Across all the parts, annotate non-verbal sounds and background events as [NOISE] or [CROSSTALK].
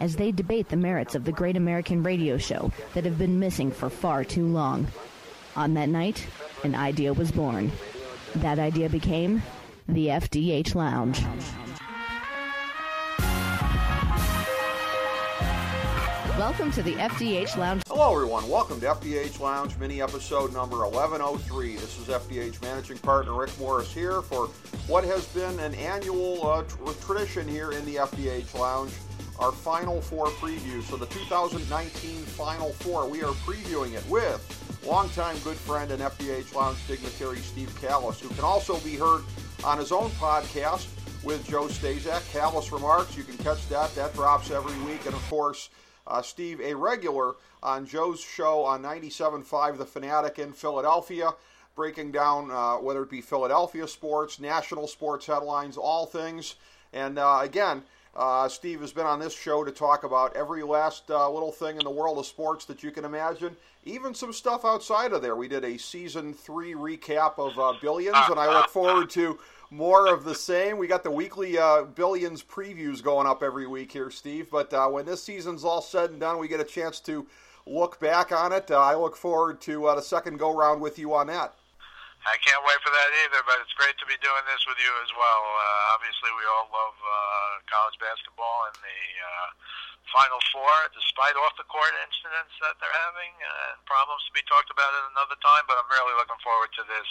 as they debate the merits of the great American radio show that have been missing for far too long. On that night, an idea was born. That idea became the FDH Lounge. Welcome to the FDH Lounge. Hello, everyone. Welcome to FDH Lounge mini episode number 1103. This is FDH managing partner Rick Morris here for what has been an annual uh, tr- tradition here in the FDH Lounge our Final Four preview. So the 2019 Final Four, we are previewing it with longtime good friend and FDH Lounge dignitary Steve Kallas, who can also be heard on his own podcast with Joe Staszak. Kallas Remarks, you can catch that. That drops every week. And of course, uh, Steve, a regular on Joe's show on 97.5 The Fanatic in Philadelphia, breaking down uh, whether it be Philadelphia sports, national sports headlines, all things. And uh, again, uh, Steve has been on this show to talk about every last uh, little thing in the world of sports that you can imagine, even some stuff outside of there. We did a season three recap of uh, Billions, and I look forward to more of the same. We got the weekly uh, Billions previews going up every week here, Steve. But uh, when this season's all said and done, we get a chance to look back on it. Uh, I look forward to the second go round with you on that. I can't wait for that either, but it's great to be doing this with you as well. Uh, obviously, we all love uh, college basketball and the uh, Final Four, despite off the court incidents that they're having and uh, problems to be talked about at another time. But I'm really looking forward to this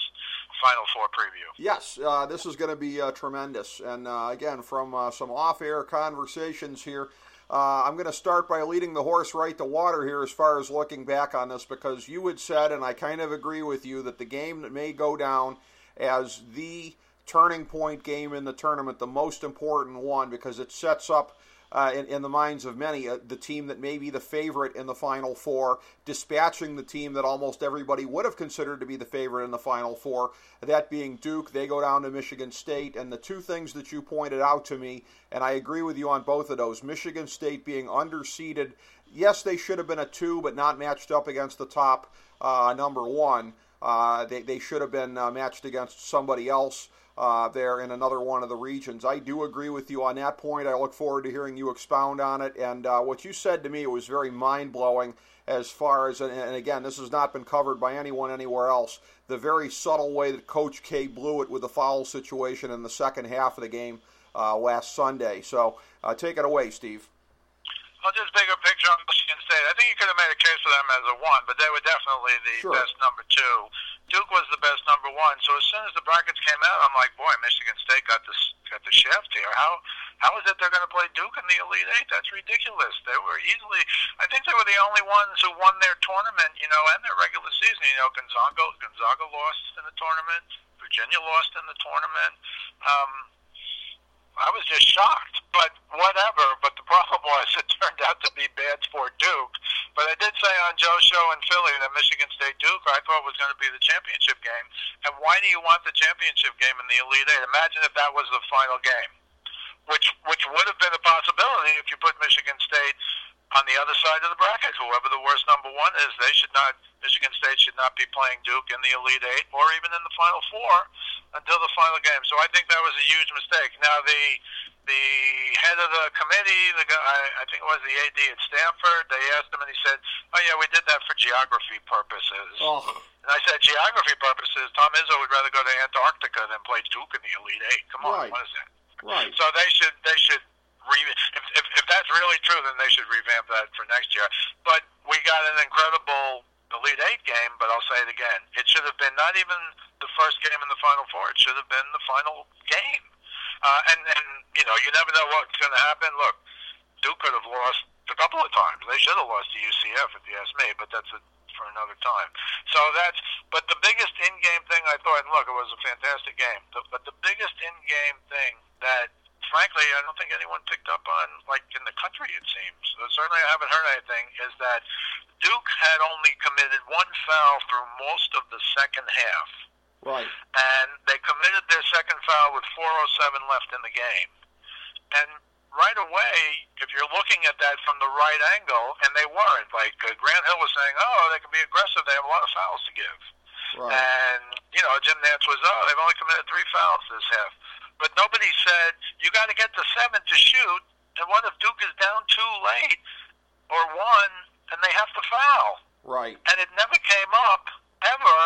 Final Four preview. Yes, uh, this is going to be uh, tremendous. And uh, again, from uh, some off air conversations here, uh, I'm going to start by leading the horse right to water here as far as looking back on this because you had said, and I kind of agree with you, that the game that may go down as the turning point game in the tournament, the most important one, because it sets up uh, in, in, the minds of many, uh, the team that may be the favorite in the Final Four, dispatching the team that almost everybody would have considered to be the favorite in the Final Four, that being Duke. They go down to Michigan State. And the two things that you pointed out to me, and I agree with you on both of those Michigan State being underseeded. Yes, they should have been a two, but not matched up against the top uh, number one. Uh, they, they should have been uh, matched against somebody else uh, there in another one of the regions. I do agree with you on that point. I look forward to hearing you expound on it. And uh, what you said to me was very mind blowing as far as, and again, this has not been covered by anyone anywhere else, the very subtle way that Coach K blew it with the foul situation in the second half of the game uh, last Sunday. So uh, take it away, Steve. Well, just bigger picture on Michigan State. I think you could have made a case for them as a one, but they were definitely the sure. best number two. Duke was the best number one. So as soon as the brackets came out, I'm like, boy, Michigan State got this got the shaft here. How how is it they're going to play Duke in the Elite Eight? That's ridiculous. They were easily. I think they were the only ones who won their tournament, you know, and their regular season. You know, Gonzaga Gonzaga lost in the tournament. Virginia lost in the tournament. Um, I was just shocked, but whatever. But the problem [LAUGHS] was it turned out to be bad for Duke. But I did say on Joe's show in Philly that Michigan State Duke I thought was going to be the championship game. And why do you want the championship game in the Elite Eight? Imagine if that was the final game, which which would have been a possibility if you put Michigan State on the other side of the bracket. Whoever the worst number one is, they should not. Michigan State should not be playing Duke in the Elite Eight or even in the Final Four until the final game. So I think that was a huge mistake. Now the the head of the committee, the guy, I think it was the AD at Stanford, they asked him and he said, "Oh yeah, we did that for geography purposes." Oh. And I said, "Geography purposes? Tom Izzo would rather go to Antarctica than play Duke in the Elite Eight. Come on, right. what is that?" Right. So they should they should re- if, if, if that's really true, then they should revamp that for next year. But we got an incredible Elite Eight game, but I'll say it again. It should have been not even the first game in the Final Four. It should have been the final game. Uh, and, and, you know, you never know what's going to happen. Look, Duke could have lost a couple of times. They should have lost to UCF, if you ask me, but that's a, for another time. So that's, but the biggest in-game thing I thought, and look, it was a fantastic game, but the biggest in-game thing that frankly, I don't think anyone picked up on, like in the country, it seems. Certainly, I haven't heard anything. Is that Duke had only committed one foul through most of the second half. Right. And they committed their second foul with 4:07 left in the game. And right away, if you're looking at that from the right angle, and they weren't, like uh, Grant Hill was saying, oh, they can be aggressive. They have a lot of fouls to give. Right. And you know, Jim Nantz was, oh, they've only committed three fouls this half. But nobody said you got to get to seven to shoot. And what if Duke is down two late or one, and they have to foul? Right. And it never came up ever.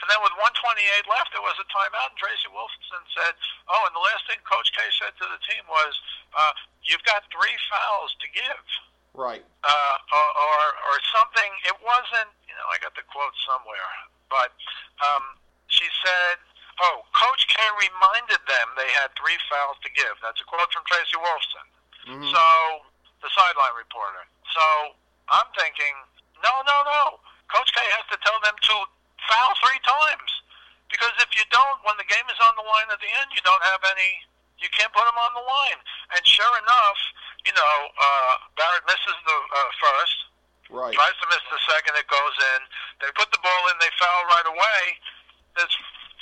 And then with 128 left, there was a timeout, and Tracy Wolfson said, "Oh, and the last thing Coach K said to the team was, uh, you've got three fouls to give." Right. Uh, or, or or something. It wasn't. You know, I got the quote somewhere, but um, she said. Oh, Coach K reminded them they had three fouls to give. That's a quote from Tracy Wolfson. Mm-hmm. So, the sideline reporter. So, I'm thinking, no, no, no. Coach K has to tell them to foul three times. Because if you don't, when the game is on the line at the end, you don't have any, you can't put them on the line. And sure enough, you know, uh, Barrett misses the uh, first, Right. tries to miss the second, it goes in. They put the ball in, they foul right away. There's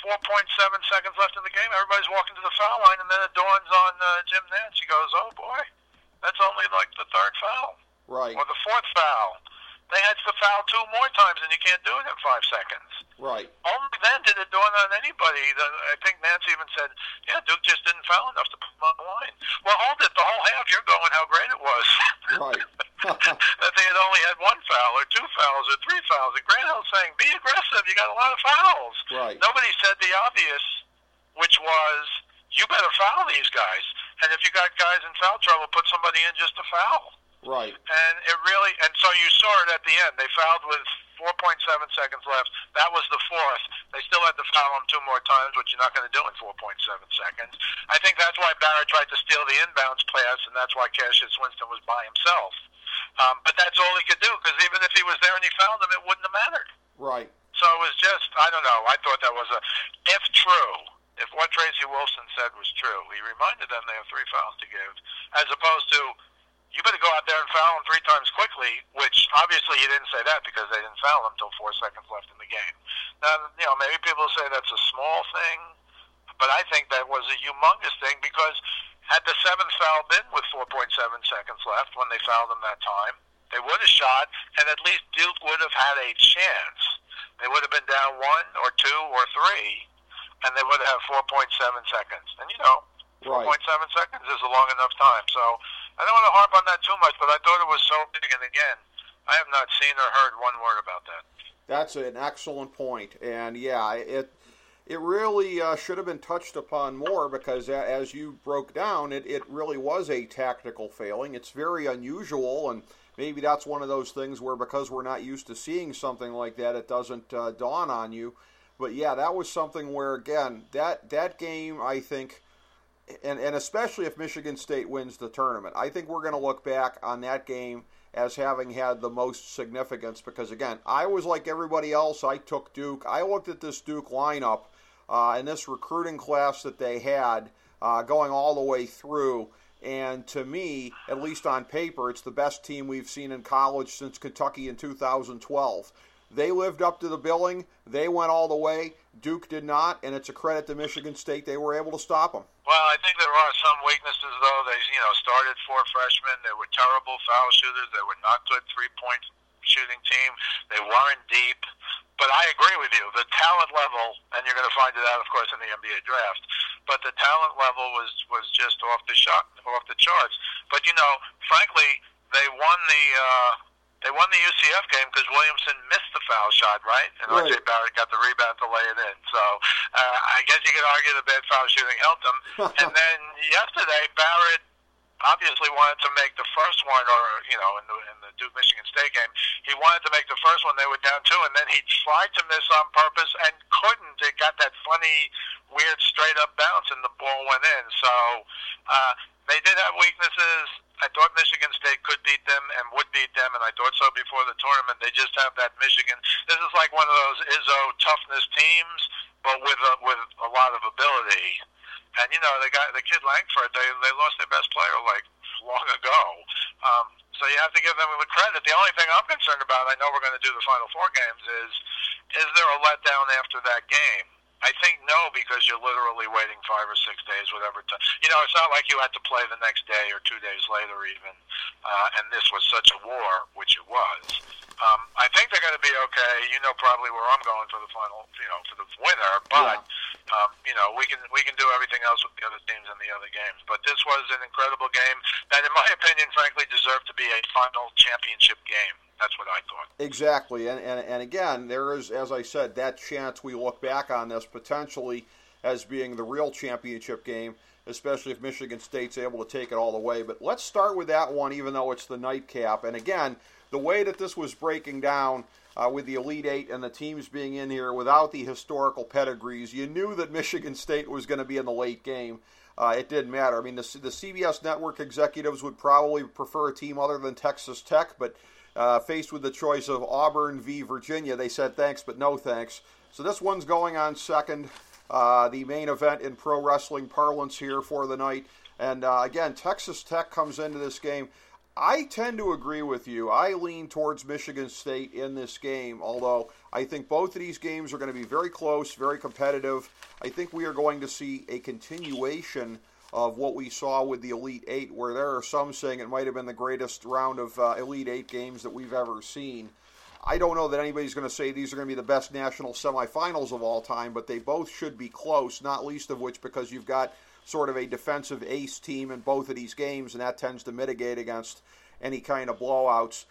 4.7 seconds left in the game. Everybody's walking to the foul line, and then it dawns on uh, Jim Nantz. He goes, "Oh boy, that's only like the third foul Right. or the fourth foul." They had to foul two more times, and you can't do it in five seconds. Right. Only then did it dawn on anybody. That I think Nantz even said, "Yeah, Duke just didn't foul enough to put him on the line." Well, hold it. The whole half, you're going how great it was. Right. [LAUGHS] that they had only had one foul, or two fouls, or three fouls. And Grant Hill saying, "Be aggressive. You got a lot of fouls." Right. Nobody said the obvious, which was, "You better foul these guys." And if you got guys in foul trouble, put somebody in just to foul. Right. And it really, and so you saw it at the end. They fouled with 4.7 seconds left. That was the fourth. They still had to foul him two more times, which you're not going to do in 4.7 seconds. I think that's why Barrett tried to steal the inbounds pass, and that's why Cassius Winston was by himself. Um, but that's all he could do, because even if he was there and he fouled him, it wouldn't have mattered. Right. So it was just, I don't know. I thought that was a, if true, if what Tracy Wilson said was true, he reminded them they have three fouls to give, as opposed to, you better go out there and foul him three times quickly, which obviously he didn't say that because they didn't foul him until four seconds left in the game. Now, you know, maybe people say that's a small thing, but I think that was a humongous thing because had the seventh foul been with 4.7 seconds left when they fouled him that time, they would have shot, and at least Duke would have had a chance. They would have been down one or two or three, and they would have 4.7 seconds. And you know, Right. 4.7 seconds is a long enough time. So I don't want to harp on that too much, but I thought it was so big. And again, I have not seen or heard one word about that. That's an excellent point, and yeah, it it really uh, should have been touched upon more because, as you broke down, it, it really was a tactical failing. It's very unusual, and maybe that's one of those things where because we're not used to seeing something like that, it doesn't uh, dawn on you. But yeah, that was something where again that that game I think. And, and especially if Michigan State wins the tournament, I think we're going to look back on that game as having had the most significance because again, I was like everybody else. I took Duke. I looked at this Duke lineup uh, and this recruiting class that they had uh, going all the way through. And to me, at least on paper, it's the best team we've seen in college since Kentucky in 2012. They lived up to the billing. They went all the way. Duke did not, and it's a credit to Michigan State. They were able to stop them. Well, I think there are some weaknesses, though. They, you know, started four freshmen. They were terrible foul shooters. They were not good three-point shooting team. They weren't deep. But I agree with you. The talent level, and you're going to find it out, of course, in the NBA draft. But the talent level was was just off the shot, off the charts. But you know, frankly, they won the. Uh, they won the UCF game because Williamson missed the foul shot, right? And Right. RJ Barrett got the rebound to lay it in. So uh, I guess you could argue the bad foul shooting helped them. [LAUGHS] and then yesterday, Barrett obviously wanted to make the first one, or you know, in the in the Duke Michigan State game, he wanted to make the first one. They were down two, and then he tried to miss on purpose and couldn't. It got that funny, weird straight up bounce, and the ball went in. So uh, they did have weaknesses. I thought Michigan State could beat them and would beat them, and I thought so before the tournament. They just have that Michigan. This is like one of those Izzo toughness teams, but with a, with a lot of ability. And you know, the guy, the kid Langford, they they lost their best player like long ago. Um, so you have to give them the credit. The only thing I'm concerned about, I know we're going to do the final four games, is is there a letdown after that game? I think no, because you're literally waiting five or six days, whatever. Time. You know, it's not like you had to play the next day or two days later, even. Uh, and this was such a war, which it was. Um, I think they're going to be okay. You know, probably where I'm going for the final, you know, for the winner. But yeah. um, you know, we can we can do everything else with the other teams in the other games. But this was an incredible game that, in my opinion, frankly, deserved to be a final championship game. That's what I thought. Exactly, and, and and again, there is, as I said, that chance we look back on this potentially as being the real championship game, especially if Michigan State's able to take it all the way. But let's start with that one, even though it's the nightcap. And again, the way that this was breaking down. Uh, with the Elite Eight and the teams being in here without the historical pedigrees, you knew that [LAUGHS] Michigan State was going to be in the late game. Uh, it didn't matter. I mean, the, the CBS network executives would probably prefer a team other than Texas Tech, but uh, faced with the choice of Auburn v. Virginia, they said thanks but no thanks. So this one's going on second, uh, the main event in pro wrestling parlance here for the night. And uh, again, Texas Tech comes into this game. I tend to agree with you. I lean towards Michigan State in this game, although I think both of these games are going to be very close, very competitive. I think we are going to see a continuation of what we saw with the Elite Eight, where there are some saying it might have been the greatest round of uh, Elite Eight games that we've ever seen. I don't know that anybody's going to say these are going to be the best national semifinals of all time, but they both should be close, not least of which because you've got sort of a defensive ace team in both of these games, and that tends to mitigate against any kind of blowouts.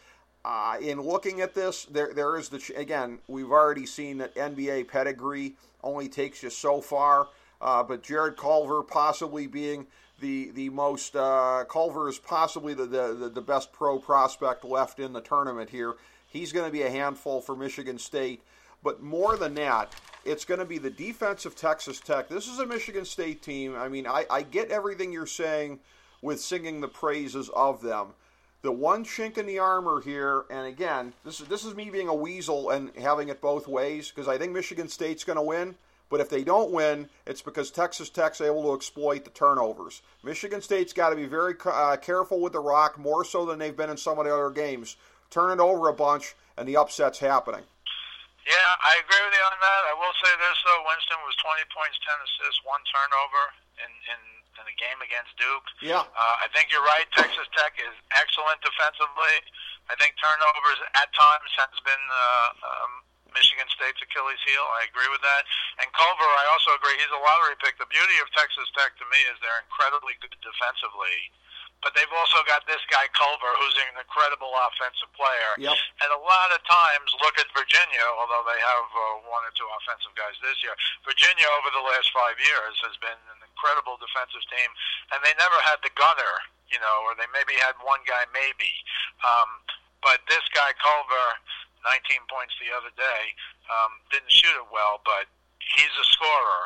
Uh, in looking at this, there there is the again we've already seen that NBA pedigree only takes you so far. Uh, but Jarrett Culver possibly being the the most uh, Culver is possibly the, the the best pro prospect left in the tournament here. He's going to be a handful for Michigan State. But more than that, it's going to be the defense of Texas Tech. This is a Michigan State team. I mean, I, I get everything you're saying with singing the praises of them. The one chink in the armor here, and again, this is this is me being a weasel and having it both ways because I think Michigan State's going to win. But if they don't win, it's because Texas Tech's able to exploit the turnovers. Michigan State's got to be very uh, careful with the rock, more so than they've been in some of the other games. Turn it over a bunch, and the upset's happening. Yeah, I agree with you on that. I will say this though: Winston was 20 points, 10 assists, one turnover in in, in the game against Duke. Yeah, uh, I think you're right. Texas Tech is excellent defensively. I think turnovers at times has been uh, um, Michigan State's Achilles heel. I agree with that. And Culver, I also agree. He's a lottery pick. The beauty of Texas Tech to me is they're incredibly good defensively. But they've also got this guy Culver, who's an incredible offensive player. Yep. And a lot of times, look at Virginia, although they have uh, one or two offensive guys this year. Virginia, over the last five years, has been an incredible defensive team, and they never had the gunner, you know, or they maybe had one guy, maybe. Um, but this guy Culver, 19 points the other day. Um, didn't shoot it well, but he's a scorer,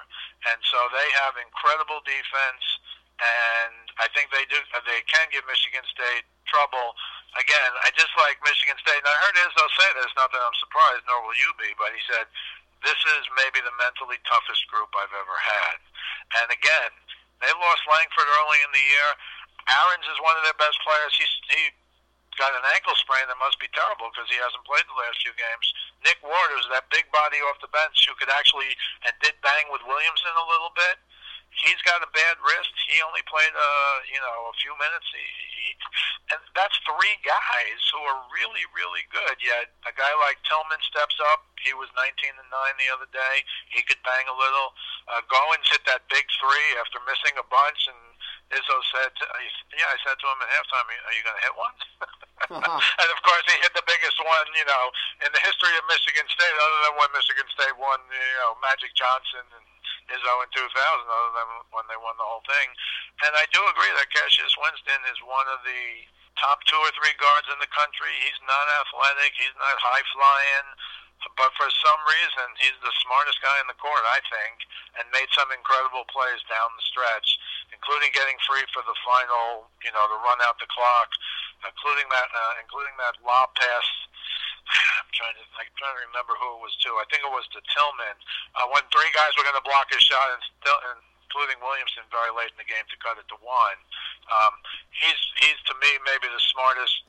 and so they have incredible defense. And I think they do. They can give Michigan State trouble. Again, I just like Michigan State. And I heard Izzo say this. Not that I'm surprised, nor will you be, but he said this is maybe the mentally toughest group I've ever had. And again, they lost Langford early in the year. Ahrens is one of their best players. He's, he got an ankle sprain that must be terrible because he hasn't played the last few games. Nick Ward, who's that big body off the bench who could actually and did bang with Williamson a little bit. He's got a bad wrist. He only played, uh, you know, a few minutes. He, he, and that's three guys who are really, really good. Yet a guy like Tillman steps up. He was 19 and nine the other day. He could bang a little. Uh, Goins hit that big three after missing a bunch and Izzo said, to, "Yeah, I said to him at halftime, are you going to hit one?" [LAUGHS] Uh-huh. [LAUGHS] and of course, he hit the biggest one, you know, in the history of Michigan State, other than when Michigan State won, you know, Magic Johnson and Izzo in 2000, other than when they won the whole thing. And I do agree that Cassius Winston is one of the top two or three guards in the country. He's not athletic. He's not high flying but for some reason he's the smartest guy in the court, I think, and made some incredible plays down the stretch, including getting free for the final, you know, to run out the clock, including that, uh, including that lob pass. [SIGHS] I'm trying to, I'm trying to remember who it was to. I think it was to Tillman uh, when three guys were going to block his shot, and, still, including Williamson, very late in the game to cut it to one. Um, he's he's to me maybe the smartest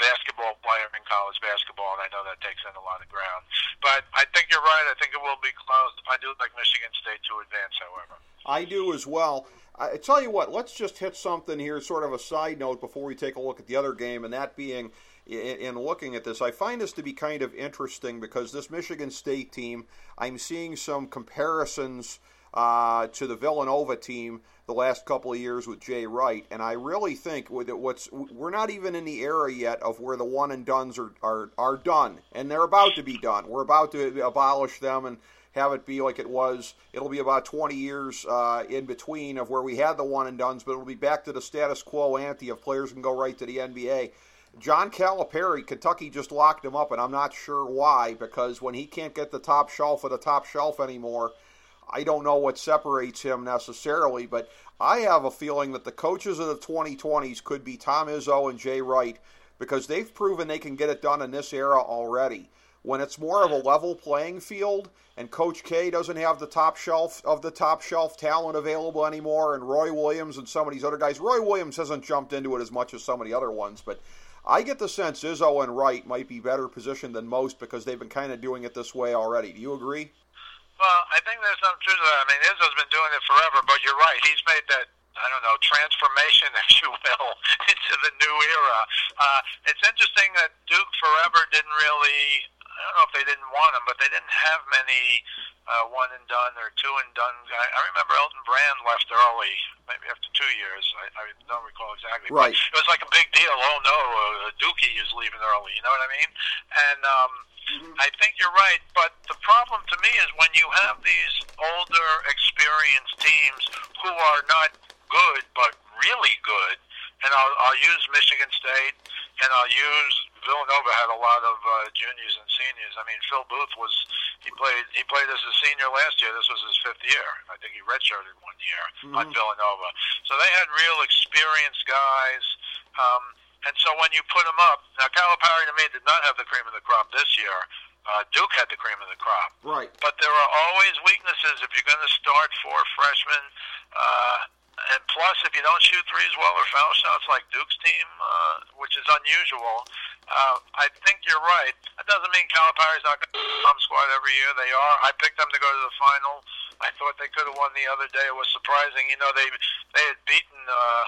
basketball player in college basketball, and I know that takes in a lot of ground. But I think you're right. I think it will be close. I do like Michigan State to advance, however. I do as well. I tell you what, let's just hit something here, sort of a side note before we take a look at the other game, and that being in looking at this, I find this to be kind of interesting because this Michigan State team, I'm seeing some comparisons uh, to the Villanova team the last couple of years with Jay Wright, and I really think with what's we're not even in the era yet of where the one and dones are, are are done, and they're about to be done. We're about to abolish them and have it be like it was. It'll be about 20 years uh, in between of where we had the one and dones, but it'll be back to the status quo ante of players can go right to the NBA. John Calipari, Kentucky just locked him up, and I'm not sure why, because when he can't get the top shelf of the top shelf anymore, I don't know what separates him necessarily, but I have a feeling that the coaches of the 2020s could be Tom Izzo and Jay Wright because they've proven they can get it done in this era already when it's more of a level playing field and Coach K doesn't have the top shelf of the top shelf talent available anymore, and Roy Williams and some of these other guys. Roy Williams hasn't jumped into it as much as some of the other ones, but I get the sense Izzo and Wright might be better positioned than most because they've been kind of doing it this way already. Do you agree? Well, I think there's some truth to that. I mean, Izzo's been doing it forever, but you're right. He's made that I don't know, transformation, [LAUGHS] if you will, into the new era. Uh, it's interesting that Duke forever didn't really I don't know if they didn't want him, but they didn't have many uh, one and done or two and done. I, I remember Elton Brand left early, maybe after two years. I, I don't recall exactly. Right. But it was like a big deal. Oh no, uh, Dookie is leaving early. You know what I mean? And um, mm-hmm. I think you're right. But the problem to me is when you have these older, experienced teams who are not good but really good. And I'll, I'll use Michigan State, and I'll use Villanova had a lot of uh, juniors and seniors. I mean, Phil Booth was he played he played as a senior last year. This was his fifth year. I think he redshirted one year mm-hmm. on Villanova. So they had real experienced guys. Um, and so when you put them up, now Calipari to me did not have the cream of the crop this year. Uh, Duke had the cream of the crop. Right. But there are always weaknesses if you're going to start four freshmen. Uh, plus, if you don't shoot threes well or foul shots like Duke's team, uh, which is unusual, uh, I think you're right. That doesn't mean Calipari's not going to some squad every year. They are. I picked them to go to the final. I thought they could have won the other day. It was surprising. You know, they they had beaten uh,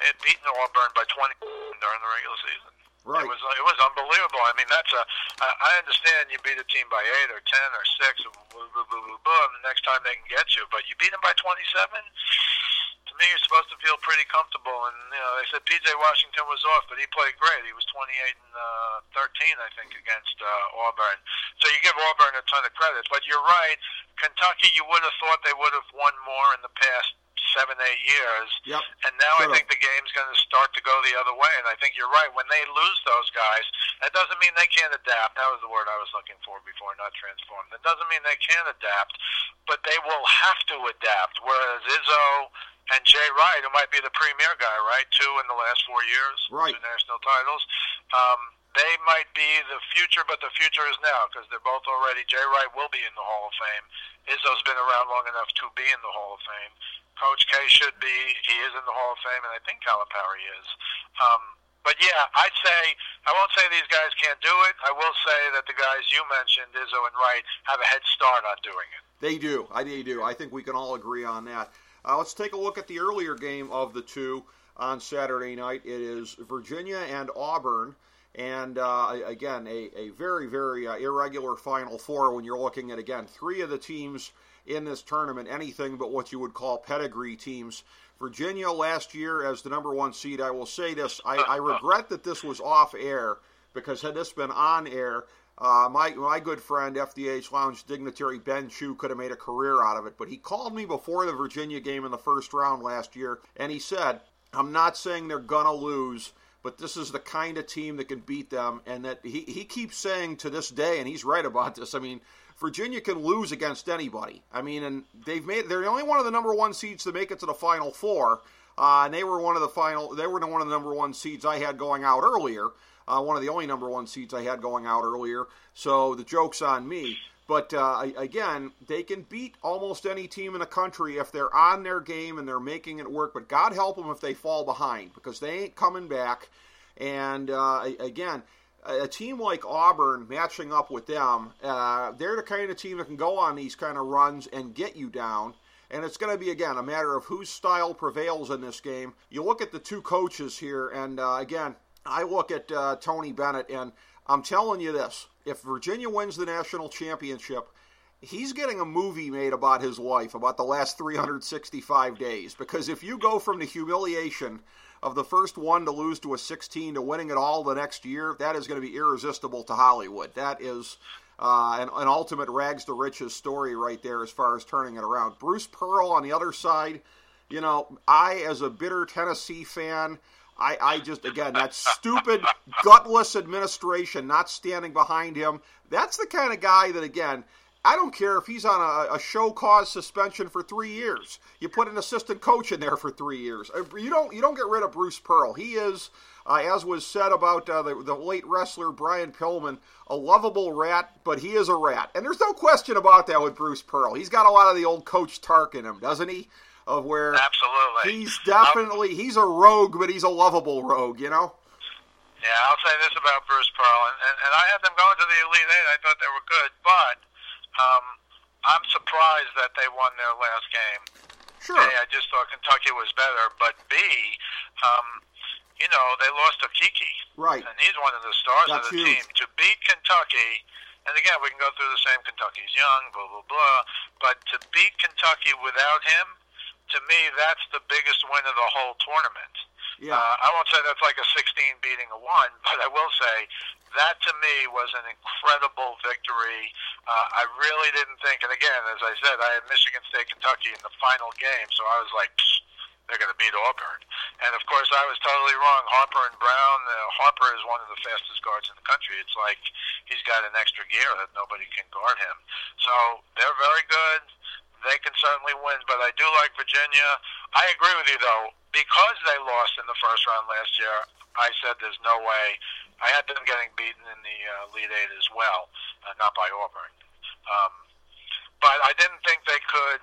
they had beaten Auburn by 20 during the regular season. Right. It was it was unbelievable. I mean, that's a. I understand you beat a team by eight or ten or six, and blah, blah, blah, blah, blah, and the next time they can get you, but you beat them by twenty-seven to me, you're supposed to feel pretty comfortable. And you know, they said P.J. Washington was off, but he played great. He was 28 and uh, 13, I think, against uh, Auburn. So you give Auburn a ton of credit. But you're right, Kentucky. You would have thought they would have won more in the past seven, eight years. Yep. And now sure. I think the game's going to start to go the other way. And I think you're right. When they lose those guys, that doesn't mean they can't adapt. That was the word I was looking for before, not transform. That doesn't mean they can't adapt, but they will have to adapt. Whereas Izzo and Jay Wright, who might be the premier guy, right? Two in the last four years, right. two national titles. Um, they might be the future, but the future is now because they're both already. Jay Wright will be in the Hall of Fame. Izzo's been around long enough to be in the Hall of Fame. Coach K should be. He is in the Hall of Fame, and I think Calipari is. Um, but yeah, I'd say I won't say these guys can't do it. I will say that the guys you mentioned, Izzo and Wright, have a head start on doing it. They do. I they do. I think we can all agree on that. Uh, let's take a look at the earlier game of the two on Saturday night. It is Virginia and Auburn. And uh, again, a, a very, very uh, irregular Final Four when you're looking at, again, three of the teams in this tournament, anything but what you would call pedigree teams. Virginia last year as the number one seed, I will say this I, I [LAUGHS] regret that this was off air because had this been on air, uh, my my good friend FDH Lounge dignitary Ben Chu could have made a career out of it, but he called me before the Virginia game in the first round last year, and he said, "I'm not saying they're gonna lose." But this is the kind of team that can beat them, and that he, he keeps saying to this day, and he's right about this. I mean, Virginia can lose against anybody. I mean, and they've made they're the only one of the number one seeds to make it to the Final Four, uh, and they were one of the final. They were one of the number one seeds I had going out earlier uh, one of the only number one seeds I had going out earlier. So the joke's on me. But uh, again, they can beat almost any team in the country if they're on their game and they're making it work. But God help them if they fall behind because they ain't coming back. And uh, again, a team like Auburn matching up with them, uh, they're the kind of team that can go on these kind of runs and get you down. And it's going to be, again, a matter of whose style prevails in this game. You look at the two coaches here, and uh, again, I look at uh, Tony Bennett, and I'm telling you this if Virginia wins the national championship, he's getting a movie made about his life, about the last 365 days. Because if you go from the humiliation of the first one to lose to a 16 to winning it all the next year, that is going to be irresistible to Hollywood. That is uh, an, an ultimate rags to riches story right there as far as turning it around. Bruce Pearl on the other side, you know, I, as a bitter Tennessee fan, I, I just, again, that stupid, gutless administration not standing behind him, that's the kind of guy that, again, I don't care if he's on a, a, show cause suspension for three years. You put an assistant coach in there for three years. Uh, you don't you don't get rid of Bruce Pearl. He is, uh, as was said about uh, the, the late wrestler Brian Pillman, a lovable rat, but he is a rat. And there's no question about that with Bruce Pearl. He's got a lot of the old Coach Tark in him, doesn't he? Of where absolutely he's definitely he's a rogue, but he's a lovable rogue. You know. Yeah, I'll say this about Bruce Pearl, and, and, and I had them going to the Elite Eight. I thought they were good, but um, I'm surprised that they won their last game. Sure. A, I just thought Kentucky was better, but B, um, you know, they lost to Kiki. Right. And he's one of the stars That's of the huge. team. To beat Kentucky, and again, we can go through the same Kentucky's young, blah, blah, blah, but to beat Kentucky without him, to me, that's the biggest win of the whole tournament. Yeah. Uh, I won't say that's like a 16 beating a 1, but I will say that to me was an incredible victory. Uh, I really didn't think, and again, as I said, I had Michigan State, Kentucky in the final game, so I was like, they're going to beat Auburn. And of course, I was totally wrong. Harper and Brown, uh, Harper is one of the fastest guards in the country. It's like he's got an extra gear that nobody can guard him. So they're very good they can certainly win, but I do like Virginia. I agree with you though, because they lost in the first round last year. I said there's no way. I had them getting beaten in the uh, Elite Eight as well, uh, not by Auburn. Um, but I didn't think they could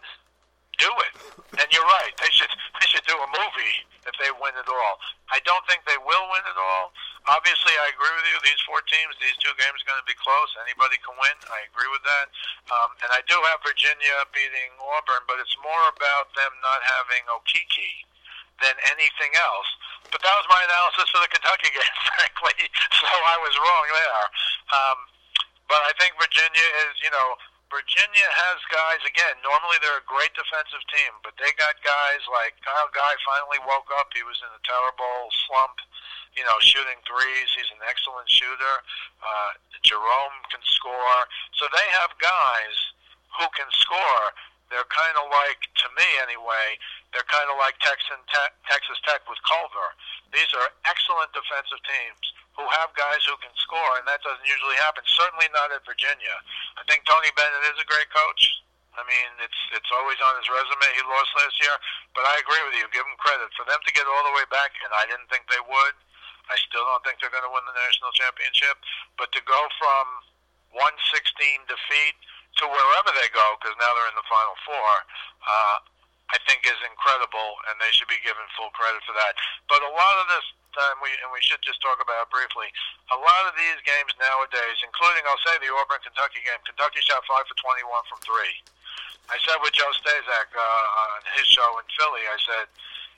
do it. And you're right. They should [LAUGHS] they should do a movie if they win it all. I don't think they will win it all. Obviously, I agree with you. These four teams, these two games are going to be close. Anybody can win. I agree with that. Um, and I do have Virginia beating Auburn, but it's more about them not having Okeke than anything else. But that was my analysis for the Kentucky [LAUGHS] game, frankly. [LAUGHS] So I was wrong there. Um, but I think Virginia is, you know, Virginia has guys again. Normally they're a great defensive team, but they got guys like Kyle Guy finally woke up. He was in a terrible slump, you know, shooting threes. He's an excellent shooter. Uh, Jerome can score, so they have guys who can score. They're kind of like, to me anyway, they're kind of like Texan Te- Texas Tech with Culver. These are excellent defensive teams who have guys who can score, and that doesn't usually happen. Certainly not at Virginia. I think Tony Bennett is a great coach. I mean, it's it's always on his resume. He lost last year, but I agree with you. Give him credit for them to get all the way back, and I didn't think they would. I still don't think they're going to win the national championship, but to go from 116 defeat to wherever they go, because now they're in the Final Four, uh, I think is incredible, and they should be given full credit for that. But a lot of this, and we and we should just talk about it briefly. A lot of these games nowadays, including I'll say the Auburn Kentucky game, Kentucky shot five for 21 from three. I said with Joe Staszak uh, on his show in Philly, I said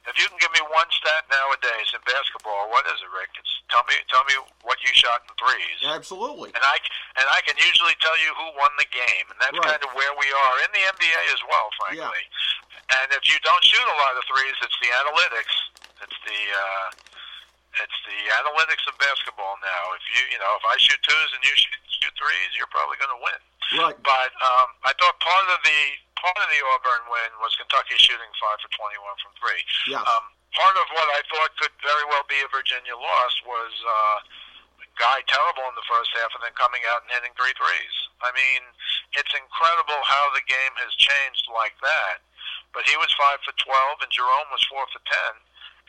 if you can give me one stat nowadays in basketball, what is it, Rick? It's tell me tell me what you shot in threes. Absolutely. And I and I can usually tell you who won the game, and that's right. kind of where we are in the NBA as well, frankly. Yeah. And if you don't shoot a lot of threes, it's the analytics. It's the uh, it's the analytics of basketball now. If you you know if I shoot twos and you shoot, shoot threes, you're probably going to win. Right. But um, I thought part of the part of the Auburn win was Kentucky shooting five for 21 from three. Yeah. Um, part of what I thought could very well be a Virginia loss was uh, Guy terrible in the first half and then coming out and hitting three threes. I mean, it's incredible how the game has changed like that. But he was five for 12 and Jerome was four for 10.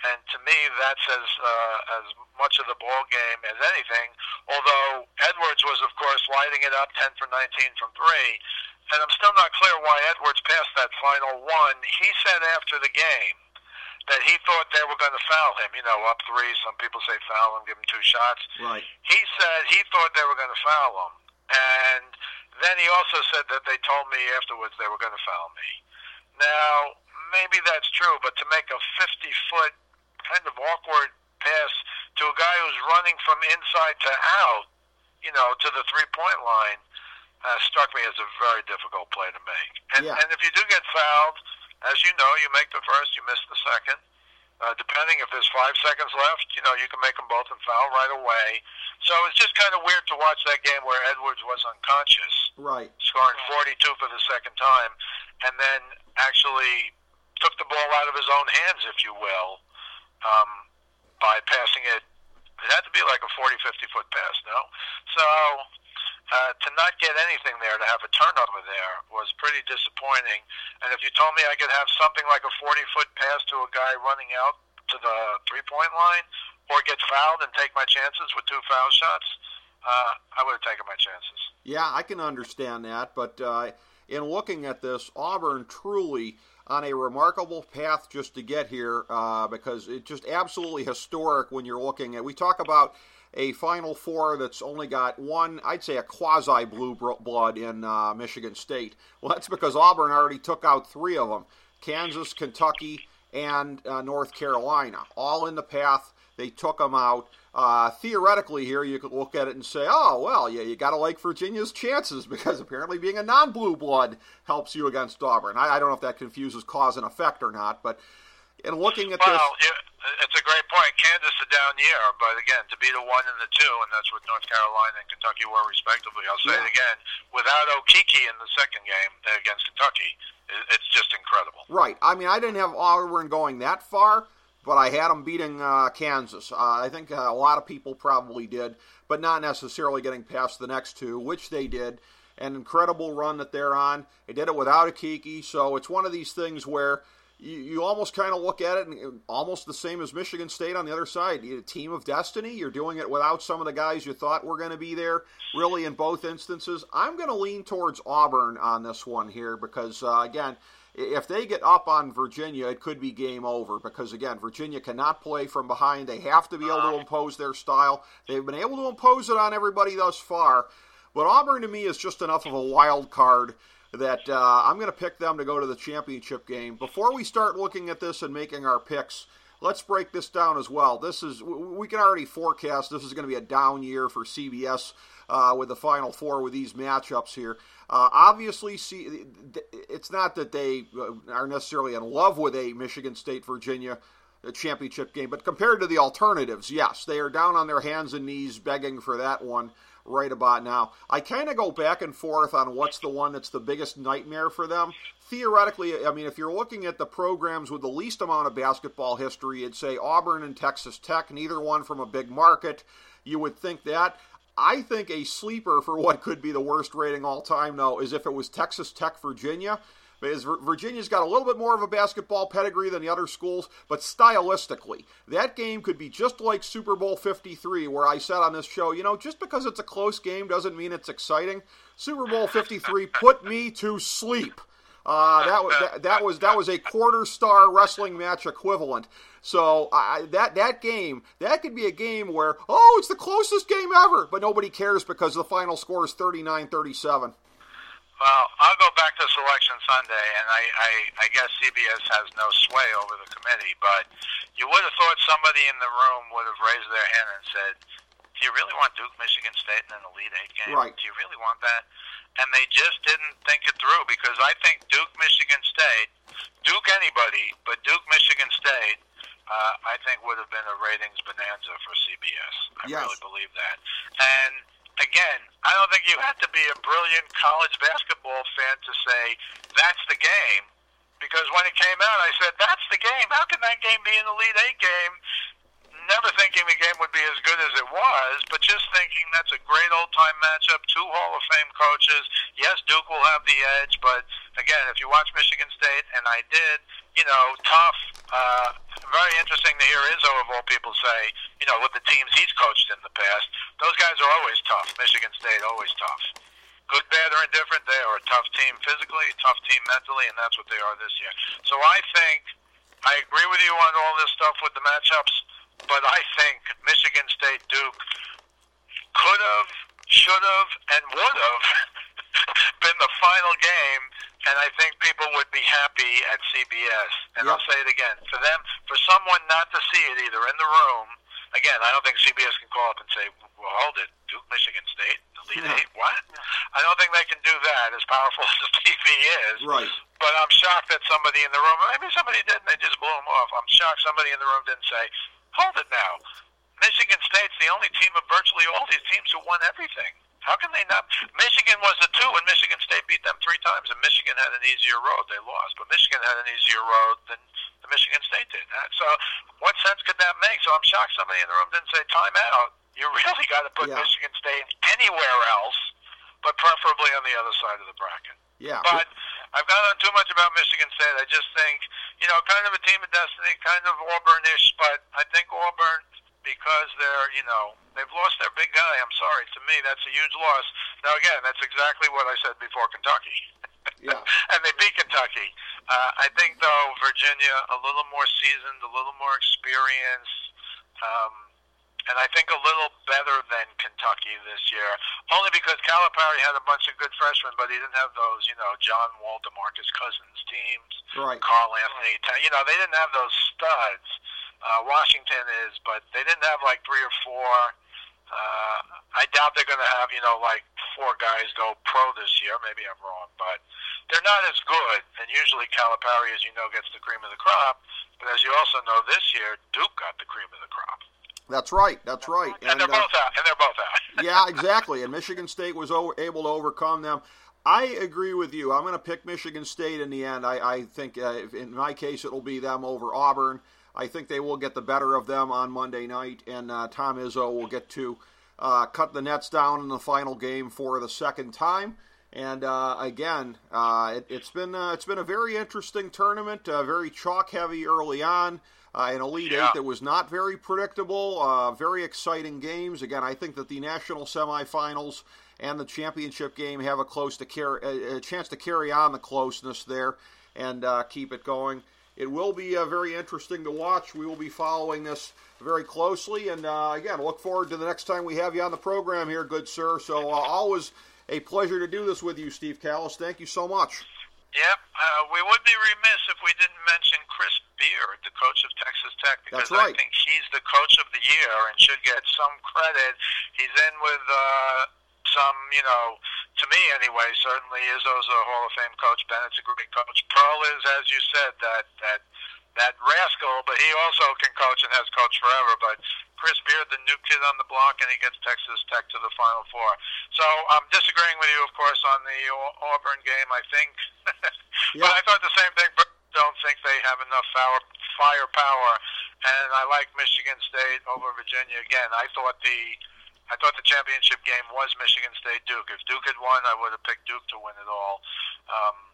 And to me, that's as uh, as much of the ball game as anything. Although Edwards was, of course, lighting it up, 10 for 19 from three. And I'm still not clear why Edwards passed that final one. He said after the game that he thought they were going to foul him. You know, up three. Some people say foul him, give him two shots. Right. He said he thought they were going to foul him, and then he also said that they told me afterwards they were going to foul me. Now, maybe that's true, but to make a 50 foot kind of awkward pass to a guy who's running from inside to out, you know, to the three point line, uh, struck me as a very difficult play to make. And, Yeah. and if you do get fouled, as you know, you make the first, you miss the second. Uh, depending if there's five seconds left, you know, you can make them both and foul right away. So it's just kind of weird to watch that game where Edwards was unconscious Right. scoring 42 for the second time, and then actually took the ball out of his own hands, if you will, um, by passing it. It had to be like a 40, 50 foot pass, no? So uh, to not get anything there, to have a turnover there, was pretty disappointing. And if you told me I could have something like a 40 foot pass to a guy running out to the three point line, or get fouled and take my chances with two foul shots, uh, I would have taken my chances. Yeah, I can understand that, but uh, in looking at this, Auburn truly on a remarkable path just to get here uh, because it's just absolutely historic when you're looking at. We talk about a Final Four that's only got one, I'd say, a quasi blue blood in uh, Michigan State. Well, that's because Auburn already took out three of them Kansas, Kentucky, and uh, North Carolina, all in the path. They took them out. Uh, theoretically, here you could look at it and say, "Oh, well, yeah, you got to like Virginia's chances [LAUGHS] because apparently being a non-blue blood helps you against Auburn." I, I don't know if that confuses cause and effect or not, but in looking at well, this, yeah, it's a great point. Kansas a down year, but again, to be the one and the two, and that's what North Carolina and Kentucky were respectively. I'll say Yeah. it again. Without Okeke in the second game against Kentucky, it- it's just incredible. right? I mean, I didn't have Auburn going that far, but I had them beating uh, Kansas. Uh, I think uh, a lot of people probably did, but not necessarily getting past the next two, which they did. An incredible run that they're on. They did it without Okeke, so it's one of these things where you, you almost kind of look at it and almost the same as Michigan State on the other side. You a team of destiny. You're doing it without some of the guys you thought were going to be there. Really, in both instances, I'm going to lean towards Auburn on this one here because uh, again, if they get up on Virginia, it could be game over because again, Virginia cannot play from behind. They have to be able to impose their style. They've been able to impose it on everybody thus far. But Auburn to me is just enough of a wild card that uh, I'm going to pick them to go to the championship game. Before we start looking at this and making our picks, let's break this down as well. This is we can already forecast this is going to be a down year for CBS uh, with the Final Four with these matchups here. Uh, obviously, see, it's not that they uh, are necessarily in love with a Michigan State Virginia championship game, but compared to the alternatives, yes, they are down on their hands and knees begging for that one right about now. I kind of go back and forth on what's the one that's the biggest nightmare for them. Theoretically, I mean, if you're looking at the programs with the least amount of basketball history, you'd say Auburn and Texas Tech, neither one from a big market. You would think that. I think a sleeper for what could be the worst rating all time, though, is if it was Texas Tech, Virginia. Because Virginia's got a little bit more of a basketball pedigree than the other schools, but stylistically, that game could be just like Super Bowl 53, where I said on this show, you know, just because it's a close game doesn't mean it's exciting. Super Bowl 53 put me to sleep. Uh, that, was, that, that was that was a quarter star wrestling match equivalent. So I, that that game that could be a game where oh it's the closest game ever, but nobody cares because the final score is 39-37. Well, I'll go back to Selection Sunday, and I, I, I guess CBS has no sway over the committee, but you would have thought somebody in the room would have raised their hand and said, "Do you really want Duke, Michigan State in an Elite Eight game? Right. Do you really want that?" And they just didn't think it through because I think Duke, Michigan State, Duke anybody, but Duke, Michigan State, uh, I think would have been a ratings bonanza for CBS. I Yes. really believe that. And again, I don't think you have to be a brilliant college basketball fan to say that's the game. Because when it came out, I said, that's the game. How can that game be an Elite Eight game? Never thinking the game would be as good as it was, but just thinking that's a great old time matchup. Two Hall of Fame coaches. Yes, Duke will have the edge, but again, if you watch Michigan State, and I did, you know, tough. Uh, very interesting to hear Izzo of all people say, you know, with the teams he's coached in the past, those guys are always tough. Michigan State always tough. Good, bad, or indifferent, they are a tough team physically, tough team mentally, and that's what they are this year. So I think I agree with you on all this stuff with the matchups, but I think Michigan State Duke could have, should have, and would have [LAUGHS] been the final game, and I think people would be happy at CBS. And yep. I'll say it again: for them, for someone not to see it either in the room. Again, I don't think CBS can call up and say, "Well, hold it, Duke, Michigan State, Elite yeah. Eight, what?" I don't think they can do that. As powerful [LAUGHS] as the TV is, right? But I'm shocked that somebody in the room, maybe somebody did, and they just blew them off. I'm shocked somebody in the room didn't say, "Hold it now." Michigan State's the only team of virtually all these teams who won everything. How can they not? Michigan was the two, and Michigan State beat them three times, and Michigan had an easier road. They lost, but Michigan had an easier road than the Michigan State did. Uh, so, what sense could that make? So, I'm shocked somebody in the room didn't say time out. You really [LAUGHS] got to put yeah. Michigan State anywhere else, but preferably on the other side of the bracket. Yeah. But I've gone on too much about Michigan State. I just think, you know, kind of a team of destiny, kind of Auburnish, but I think Auburn because they're, you know, they've lost their big guy. I'm sorry. To me, that's a huge loss. Now, again, that's exactly what I said before Kentucky. [LAUGHS] Yeah. and they beat Kentucky. Uh, I think, though, Virginia, a little more seasoned, a little more experienced, um, and I think a little better than Kentucky this year. Only because Calipari had a bunch of good freshmen, but he didn't have those, you know, John Wall, DeMarcus Cousins teams, right. Karl-Anthony. You know, they didn't have those studs uh, Washington is, but they didn't have like three or four. Uh, I doubt they're going to have, you know, like four guys go pro this year. Maybe I'm wrong, but they're not as good. And usually Calipari, as you know, gets the cream of the crop. But as you also know, this year Duke got the cream of the crop. That's right. That's right. And, and they're uh, both out. And they're both out. [LAUGHS] yeah, exactly. And Michigan State was able to overcome them. I agree with you. I'm going to pick Michigan State in the end. I, I think, uh, in my case, it'll be them over Auburn. I think they will get the better of them on Monday night, and uh, Tom Izzo will get to uh, cut the nets down in the final game for the second time. And uh, again, uh, it, has been uh, it's been a very interesting tournament, uh, very chalk heavy early on. An Elite yeah. Eight that was not very predictable, very exciting games. Again, I think that the national semifinals and the championship game have a close to carry a chance to carry on the closeness there and keep it going. It will be uh, very interesting to watch. We will be following this very closely. And uh, again, look forward to the next time we have you on the program here, good sir. So, uh, always a pleasure to do this with you, Steve Kallas. Thank you so much. Yep. Uh, we would be remiss if we didn't mention Chris Beard, the coach of Texas Tech, because right. I think he's the coach of the year and should get some credit. He's in with uh, some, you know, to me anyway, certainly Izzo's a Hall of Fame coach. Bennett's a great coach. Pearl is, as you said, that that that rascal, but he also can coach and has coached forever. But Chris Beard, the new kid on the block, and he gets Texas Tech to the Final Four. So I'm disagreeing with you, of course, on the Auburn game. I think, [LAUGHS] yeah. but I thought the same thing. But don't think they have enough fire, firepower, and I like Michigan State over Virginia. Again, I thought the I thought the championship game was Michigan State Duke. If Duke had won, I would have picked Duke to win it all. Um,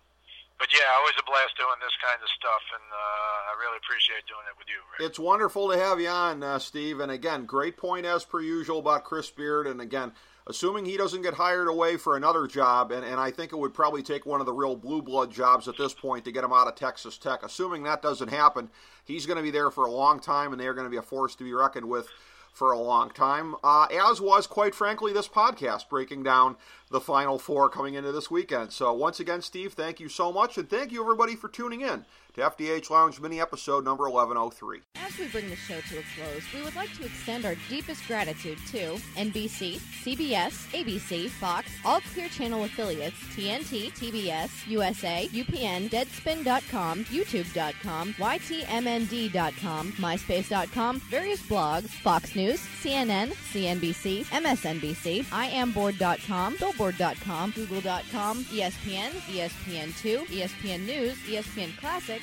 but yeah, always a blast doing this kind of stuff, and uh, I really appreciate doing it with you. Rick. It's wonderful to have you on, uh, Steve. And again, great point as per usual about Chris Beard. And again, assuming he doesn't get hired away for another job, and, and I think it would probably take one of the real blue blood jobs at this point to get him out of Texas Tech. Assuming that doesn't happen, he's going to be there for a long time, and they're going to be a force to be reckoned with for a long time, uh, as was, quite frankly, this podcast breaking down the Final Four coming into this weekend. So, once again, Steve, thank you so much, and thank you everybody for tuning in to FDH Lounge Mini Episode number 1103. As we bring the show to a close, we would like to extend our deepest gratitude to NBC, CBS, ABC, Fox, all Clear Channel affiliates, TNT, TBS, USA, UPN, Deadspin.com, YouTube.com, YTMND.com, MySpace.com, various blogs, Fox News, CNN, CNBC, MSNBC, IamBoard.com, Billboard.com, Google.com, ESPN, ESPN2, ESPN News, ESPN Classic,